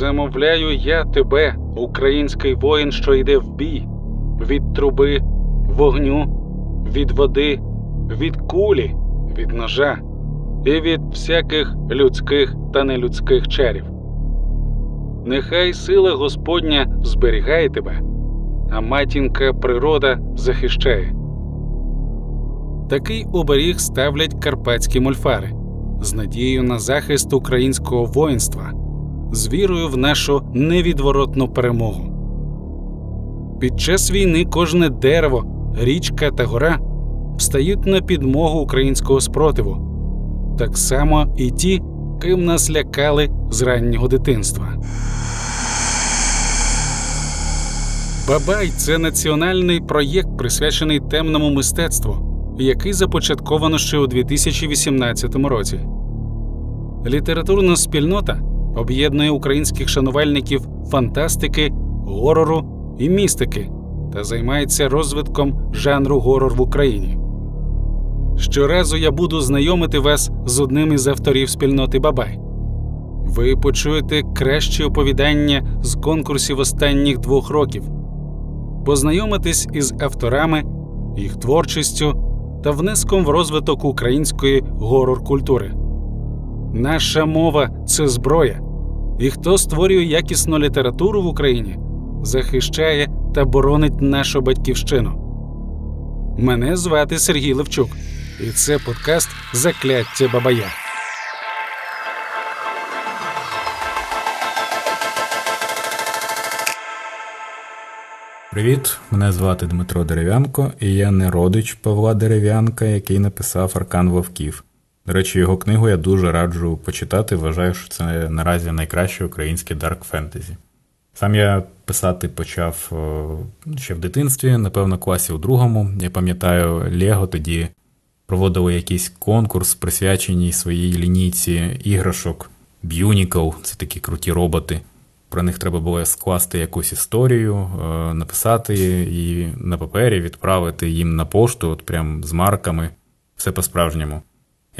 Замовляю я тебе, український воїн, що йде в бій, від труби, вогню, від води, від кулі, від ножа і від всяких людських та нелюдських чарів. Нехай сила Господня зберігає тебе, а матінка природа захищає. Такий оберіг ставлять карпатські мольфари з надією на захист українського воїнства, з вірою в нашу невідворотну перемогу. Під час війни кожне дерево, річка та гора встають на підмогу українського спротиву, так само і ті, ким нас лякали з раннього дитинства. Бабай це національний проєкт, присвячений темному мистецтву, який започатковано ще у 2018 році. Літературна спільнота об'єднує українських шанувальників фантастики, горору і містики та займається розвитком жанру горор в Україні. Щоразу я буду знайомити вас з одним із авторів спільноти Бабай. Ви почуєте кращі оповідання з конкурсів останніх двох років, познайомитесь із авторами, їх творчістю та внеском в розвиток української горор культури. Наша мова це зброя, і хто створює якісну літературу в Україні, захищає та боронить нашу батьківщину. Мене звати Сергій Левчук, і це подкаст Закляття Бабая. Привіт, мене звати Дмитро Дерев'янко, і я не родич Павла Дерев'янка, який написав Аркан Вовків. Речі, його книгу я дуже раджу почитати. Вважаю, що це наразі найкраще українське dark фентезі. Сам я писати почав ще в дитинстві, напевно, класі у другому. Я пам'ятаю, Лего тоді проводили якийсь конкурс, присвячений своїй лінійці іграшок Bionicle, це такі круті роботи. Про них треба було скласти якусь історію, написати її на папері, відправити їм на пошту, от прям з марками, все по-справжньому.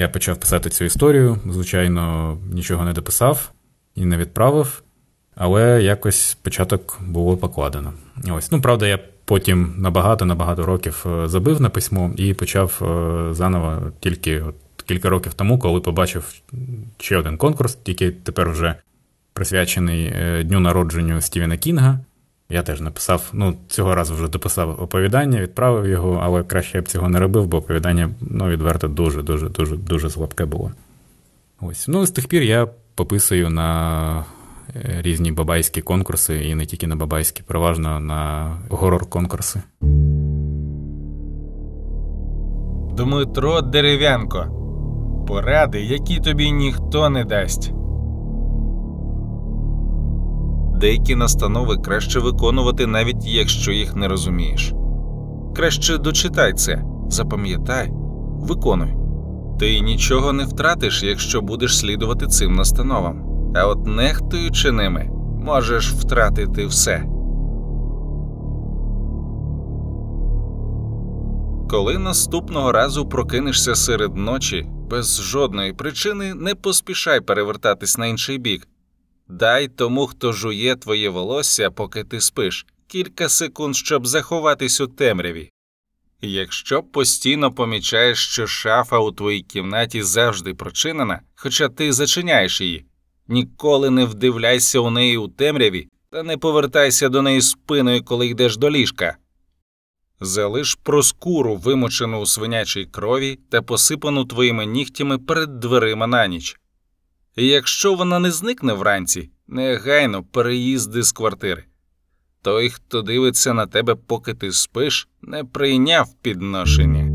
Я почав писати цю історію, звичайно, нічого не дописав і не відправив, але якось початок було покладено. Ось, ну правда, я потім набагато-набагато років забив на письмо і почав заново тільки от кілька років тому, коли побачив ще один конкурс, тільки тепер вже присвячений дню народженню Стівена Кінга. Я теж написав, ну, цього разу вже дописав оповідання, відправив його, але краще я б цього не робив, бо оповідання ну, відверто дуже-дуже дуже дуже слабке було. Ось. Ну, з тих пір я пописую на різні бабайські конкурси, і не тільки на бабайські, переважно на горор-конкурси. Дмитро Дерев'янко. Поради, які тобі ніхто не дасть. Деякі настанови краще виконувати, навіть якщо їх не розумієш. Краще дочитай це, запам'ятай, виконуй. Ти нічого не втратиш, якщо будеш слідувати цим настановам, а от нехтуючи ними, можеш втратити все. Коли наступного разу прокинешся серед ночі, без жодної причини не поспішай перевертатись на інший бік. Дай тому, хто жує твоє волосся, поки ти спиш, кілька секунд, щоб заховатись у темряві. Якщо постійно помічаєш, що шафа у твоїй кімнаті завжди прочинена, хоча ти зачиняєш її, ніколи не вдивляйся у неї у темряві та не повертайся до неї спиною, коли йдеш до ліжка. Залиш проскуру, вимочену у свинячій крові та посипану твоїми нігтями перед дверима на ніч. І якщо вона не зникне вранці, негайно переїзди з квартири. Той, хто дивиться на тебе, поки ти спиш, не прийняв підношення.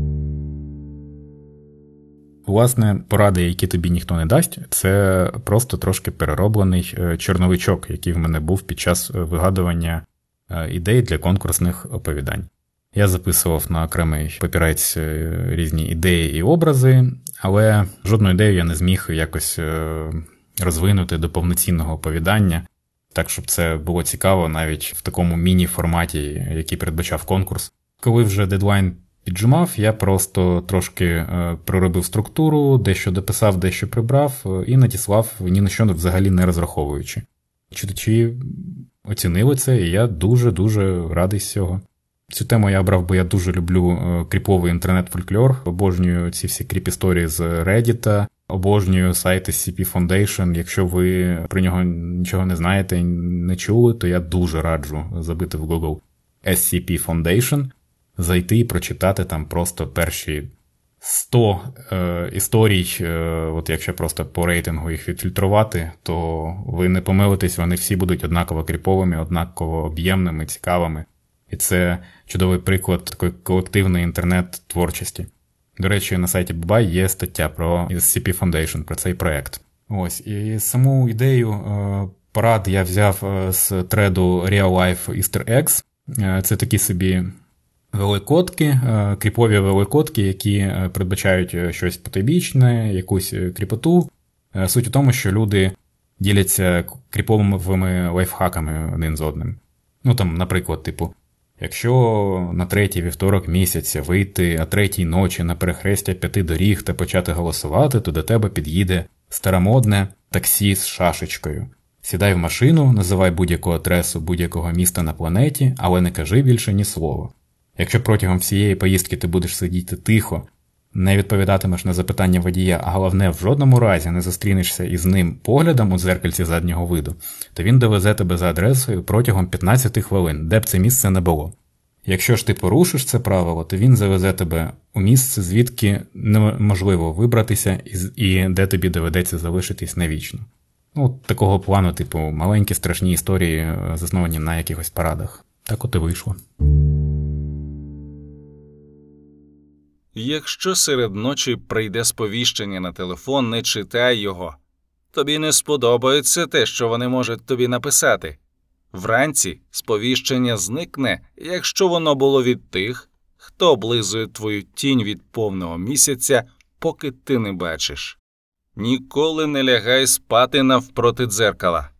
Власне, поради, які тобі ніхто не дасть, це просто трошки перероблений чорновичок, який в мене був під час вигадування ідей для конкурсних оповідань. Я записував на окремий папірець різні ідеї і образи, але жодну ідею я не зміг якось розвинути до повноцінного оповідання, так щоб це було цікаво навіть в такому міні-форматі, який передбачав конкурс. Коли вже дедлайн піджимав, я просто трошки проробив структуру, дещо дописав, дещо прибрав і надіслав ні на що взагалі не розраховуючи. читачі оцінили це, і я дуже-дуже радий з цього. Цю тему я обрав, бо я дуже люблю е, кріповий інтернет-фольклор, обожнюю ці всі кріп-історії з Reddit, обожнюю сайти SCP Foundation. Якщо ви про нього нічого не знаєте і не чули, то я дуже раджу забити в Google SCP Foundation, зайти і прочитати там просто перші 100 е, історій, е, от якщо просто по рейтингу їх відфільтрувати, то ви не помилитесь, вони всі будуть однаково кріповими, однаково об'ємними, цікавими. І це чудовий приклад такої колективної інтернет-творчості. До речі, на сайті Бабай є стаття про SCP Foundation, про цей проект. Ось, і саму ідею е, парад я взяв е, з треду Real Life Easter Eggs. Е, це такі собі великодки, кріпові великодки, які передбачають щось потайбічне, якусь кріпоту. Суть у тому, що люди діляться кріповими лайфхаками один з одним. Ну там, наприклад, типу, якщо на третій вівторок місяця вийти о третій ночі на перехрестя п'яти доріг та почати голосувати, то до тебе під'їде старомодне таксі з шашечкою. Сідай в машину, називай будь-яку адресу будь-якого міста на планеті, але не кажи більше ні слова. Якщо протягом всієї поїздки ти будеш сидіти тихо, не відповідатимеш на запитання водія, а головне, в жодному разі не зустрінешся із ним поглядом у дзеркальці заднього виду, то він довезе тебе за адресою протягом 15 хвилин, де б це місце не було. Якщо ж ти порушиш це правило, то він завезе тебе у місце, звідки неможливо вибратися і де тобі доведеться залишитись навічно. Ну, такого плану, типу, маленькі страшні історії, е, засновані на якихось парадах. Так от і вийшло. Якщо серед ночі прийде сповіщення на телефон, не читай його. Тобі не сподобається те, що вони можуть тобі написати. Вранці сповіщення зникне, якщо воно було від тих, хто облизує твою тінь від повного місяця, поки ти не бачиш. Ніколи не лягай спати навпроти дзеркала,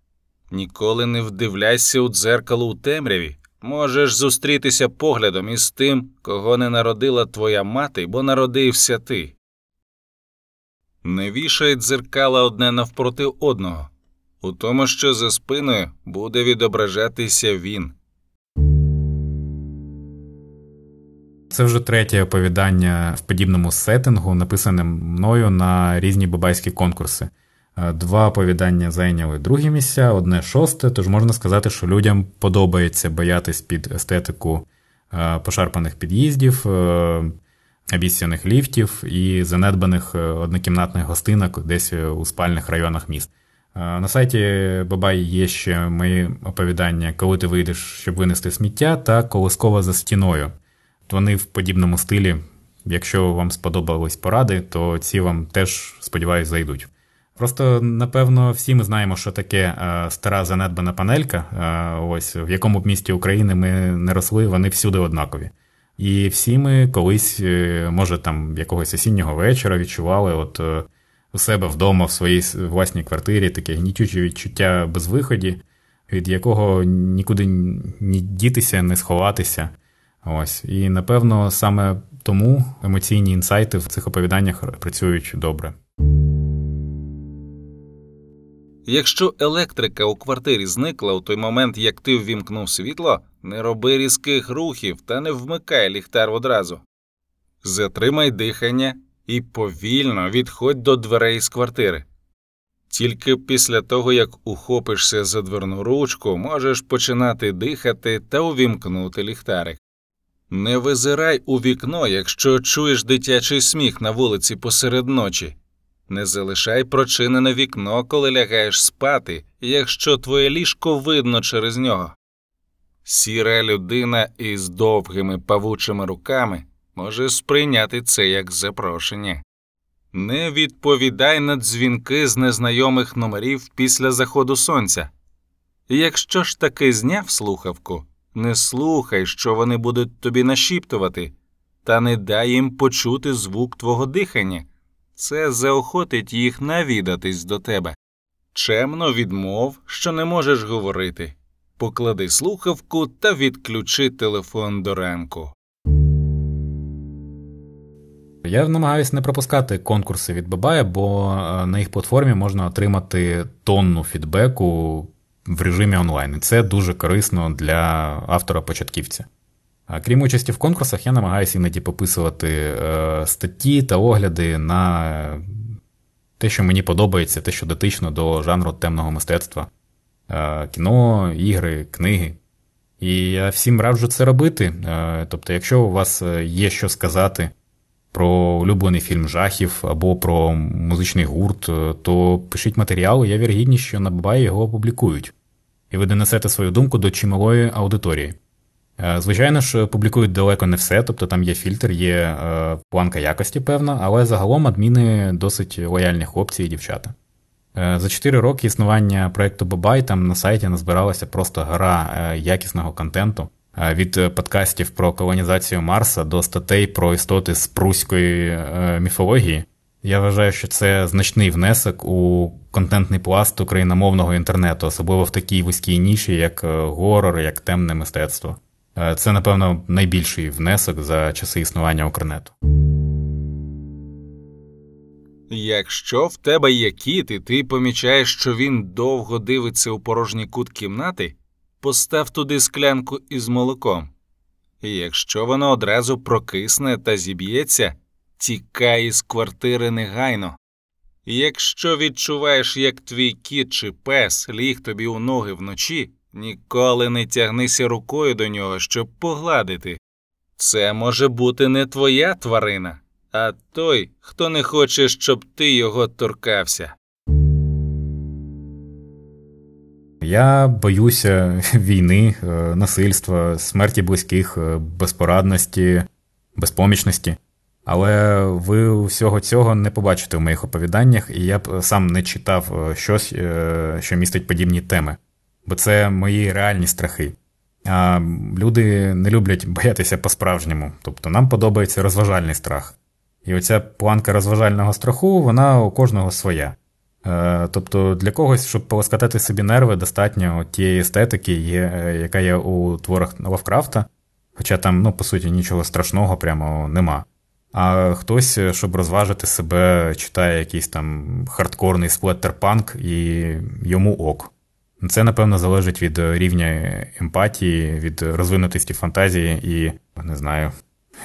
ніколи не вдивляйся у дзеркало у темряві, Можеш зустрітися поглядом із тим, кого не народила твоя мати, бо народився ти. Не вішай дзеркала одне навпроти одного, у тому, що за спиною буде відображатися він. Це вже третє оповідання в подібному сеттингу, написане мною на різні бабайські конкурси. Е, два оповідання зайняли другі місця, одне шосте, тож можна сказати, що людям подобається боятись під естетику е, пошарпаних під'їздів, е, обіцяних ліфтів і занедбаних однокімнатних гостинок десь у спальних районах міст. На сайті Бабай є ще мої оповідання, коли ти вийдеш, щоб винести сміття, та колискова за стіною. Вони в подібному стилі. Якщо вам сподобались поради, то ці вам теж, сподіваюсь, зайдуть. Просто напевно всі ми знаємо, що таке е, стара занедбана панелька. Е, ось в якому б місті України ми не росли, вони всюди однакові. І всі ми колись, е, може, там якогось осіннього вечора відчували, от у себе вдома, в своїй власній квартирі, таке гнітюче відчуття безвиході, від якого нікуди ні дітися, не сховатися. Ось. І напевно саме тому емоційні інсайти в цих оповіданнях працюють добре. Якщо електрика у квартирі зникла у той момент, як ти ввімкнув світло, не роби різких рухів та не вмикай ліхтар одразу. Затримай дихання і повільно відходь до дверей з квартири. Тільки після того, як ухопишся за дверну ручку, можеш починати дихати та увімкнути ліхтарик. Не визирай у вікно, якщо чуєш дитячий сміх на вулиці посеред ночі. Не залишай прочинене вікно, коли лягаєш спати, якщо твоє ліжко видно через нього. Сіра людина із довгими павучими руками може сприйняти це як запрошення. Не відповідай на дзвінки з незнайомих номерів після заходу сонця. Якщо ж таки зняв слухавку, не слухай, що вони будуть тобі нашіптувати, та не дай їм почути звук твого дихання. Це заохотить їх навідатись до тебе. Чемно відмов, що не можеш говорити. Поклади слухавку та відключи телефон до ранку. Я намагаюся не пропускати конкурси від Бабая, бо е, на їх платформі можна отримати тонну фідбеку в режимі онлайн. І це дуже корисно для автора-початківця. А крім участі в конкурсах, я намагаюся іноді пописувати е, статті та огляди на те, що мені подобається, те, що дотично до жанру темного мистецтва, е, кіно, ігри, книги. І я всім раджу це робити. Е, тобто, якщо у вас є що сказати про улюблений фільм жахів або про музичний гурт, то пишіть матеріал, я віргідність, що на Бабай його опублікують. І ви донесете свою думку до чималої аудиторії. Е, звичайно ж, публікують далеко не все, тобто там є фільтр, є е, планка якості, певна, але загалом адміни досить лояльні хлопці і дівчата. Е, за 4 роки існування проєкту Бабай там на сайті назбиралася просто гора якісного контенту. Від подкастів про колонізацію Марса до статей про істоти з пруської міфології. Я вважаю, що це значний внесок у контентний пласт україномовного інтернету, особливо в такій вузькій ніші, як горор, як темне мистецтво. Е, це, напевно, найбільший внесок за часи існування Укрнету. Якщо в тебе є кіт, і ти помічаєш, що він довго дивиться у порожній кут кімнати, постав туди склянку із молоком. І якщо воно одразу прокисне та зіб'ється, тікай із квартири негайно. Якщо відчуваєш, як твій кіт чи пес ліг тобі у ноги вночі, Ніколи не тягнися рукою до нього, щоб погладити. Це може бути не твоя тварина, а той, хто не хоче, щоб ти його торкався. Я боюся війни, е, насильства, смерті близьких, е, безпорадності, безпомічності. Але ви всього цього не побачите в моїх оповіданнях, і я б сам не читав е, щось, що містить подібні теми бо це мої реальні страхи. А люди не люблять боятися по-справжньому. Тобто нам подобається розважальний страх. І оця планка розважального страху, вона у кожного своя. Е, тобто для когось, щоб полоскатати собі нерви, достатньо тієї естетики, е, яка є у творах Лавкрафта, хоча там, ну, по суті, нічого страшного прямо нема. А хтось, щоб розважити себе, читає якийсь там хардкорний сплеттерпанк і йому ок. Це, напевно, залежить від рівня емпатії, від розвинутості фантазії і, не знаю,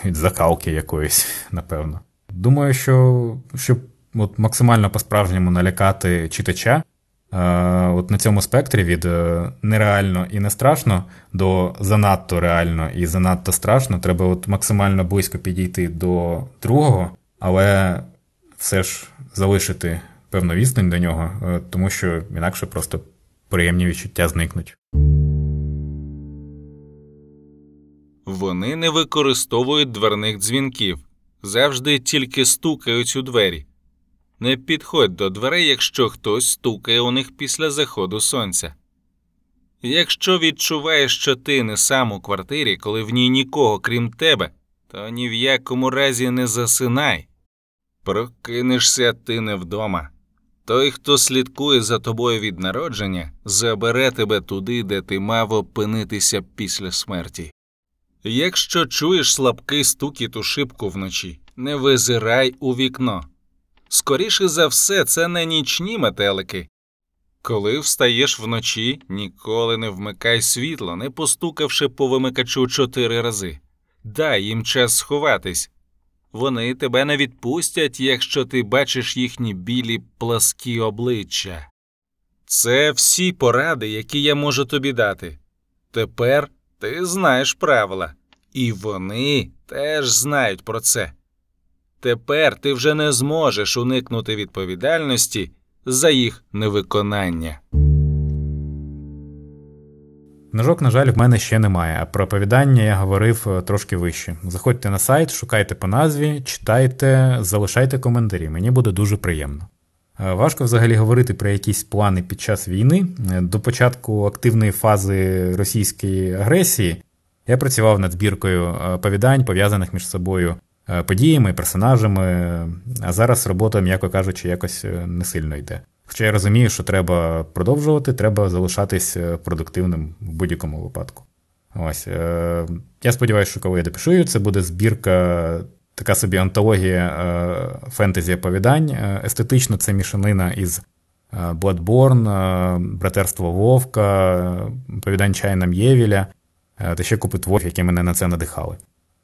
від закалки якоїсь, напевно. Думаю, що щоб от максимально по-справжньому налякати читача, от на цьому спектрі від е, нереально і не страшно до занадто реально і занадто страшно, треба от максимально близько підійти до другого, але все ж залишити певну відстань до нього, е, тому що інакше просто приємні відчуття зникнуть. Вони не використовують дверних дзвінків, завжди тільки стукають у двері. Не підходь до дверей, якщо хтось стукає у них після заходу сонця. Якщо відчуваєш, що ти не сам у квартирі, коли в ній нікого крім тебе, то ні в якому разі не засинай. Прокинешся ти не вдома. Той, хто слідкує за тобою від народження, забере тебе туди, де ти мав опинитися після смерті. Якщо чуєш слабкий стукіт у шибку вночі, не визирай у вікно. Скоріше за все, це не нічні метелики. Коли встаєш вночі, ніколи не вмикай світло, не постукавши по вимикачу чотири рази. Дай їм час сховатись, вони тебе не відпустять, якщо ти бачиш їхні білі пласкі обличчя. Це всі поради, які я можу тобі дати. Тепер ти знаєш правила, і вони теж знають про це. Тепер ти вже не зможеш уникнути відповідальності за їх невиконання. Книжок, на жаль, в мене ще немає, а про оповідання я говорив е, трошки вище. Заходьте на сайт, шукайте по назві, читайте, залишайте коментарі, мені буде дуже приємно. Е, важко взагалі говорити про якісь плани під час війни. Е, до початку активної фази російської агресії я працював над збіркою оповідань, пов'язаних між собою подіями, персонажами, а зараз робота, м'яко кажучи, якось не сильно йде. Хоча я розумію, що треба продовжувати, треба залишатись е, продуктивним в будь-якому випадку. Ось. Е, я сподіваюся, що коли я допишу, це буде збірка, така собі антологія е, фентезі оповідань. Естетично це мішанина із Bloodborne, Братерство Вовка, е, Повідань Чайна Євіля та ще купи творів, які мене на це надихали.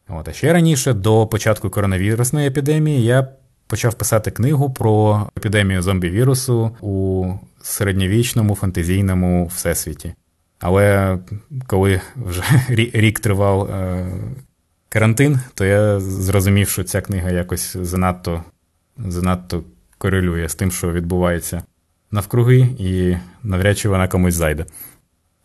От, а ще раніше, до початку коронавірусної епідемії, я почав писати книгу про епідемію зомбі-вірусу у середньовічному фантазійному всесвіті. Але коли вже рік тривав е, карантин, то я зрозумів, що ця книга якось занадто, занадто корелює з тим, що відбувається навкруги, і навряд чи вона комусь зайде.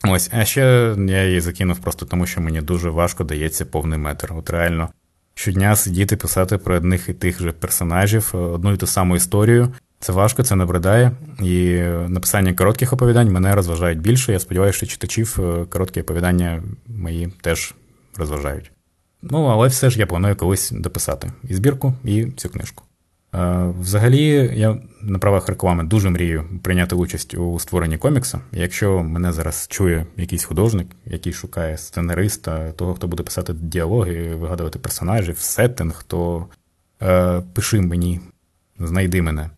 Ось, а ще я її закинув просто тому, що мені дуже важко дається повний метр. От реально щодня сидіти писати про одних і тих же персонажів, е, одну і ту саму історію. Це важко, це набридає. І написання коротких оповідань мене розважають більше. Я сподіваюся, що читачів е, короткі оповідання мої теж розважають. Ну, але все ж я планую колись дописати і збірку, і цю книжку. Е, Взагалі, я на правах реклами дуже мрію прийняти участь у створенні комікса. Якщо мене зараз чує якийсь художник, який шукає сценариста, того, хто буде писати діалоги, вигадувати персонажів, сеттинг, то е, пиши мені, знайди мене. Е,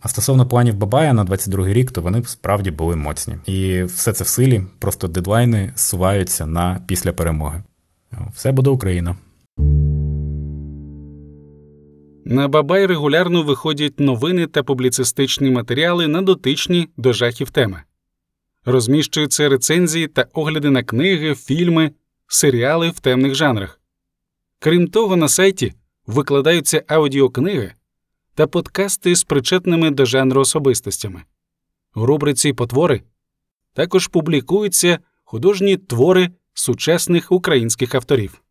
а стосовно планів Бабая на 22-й рік, то вони справді були моцні. І все це в силі, просто дедлайни зсуваються на після перемоги. Все буде Україна. На Бабай регулярно виходять новини та публіцистичні матеріали на дотичні до жахів теми. Розміщуються рецензії та огляди на книги, фільми, серіали в темних жанрах. Крім того, на сайті викладаються аудіокниги та подкасти з причетними до жанру особистостями. У рубриці Потвори також публікуються художні твори сучасних українських авторів.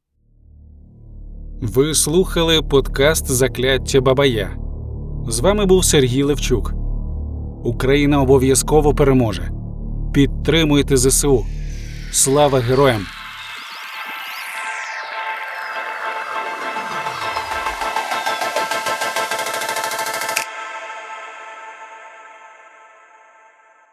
Ви слухали подкаст Закляття Бабая. З вами був Сергій Левчук. Україна обов'язково переможе. Підтримуйте ЗСУ. Слава героям!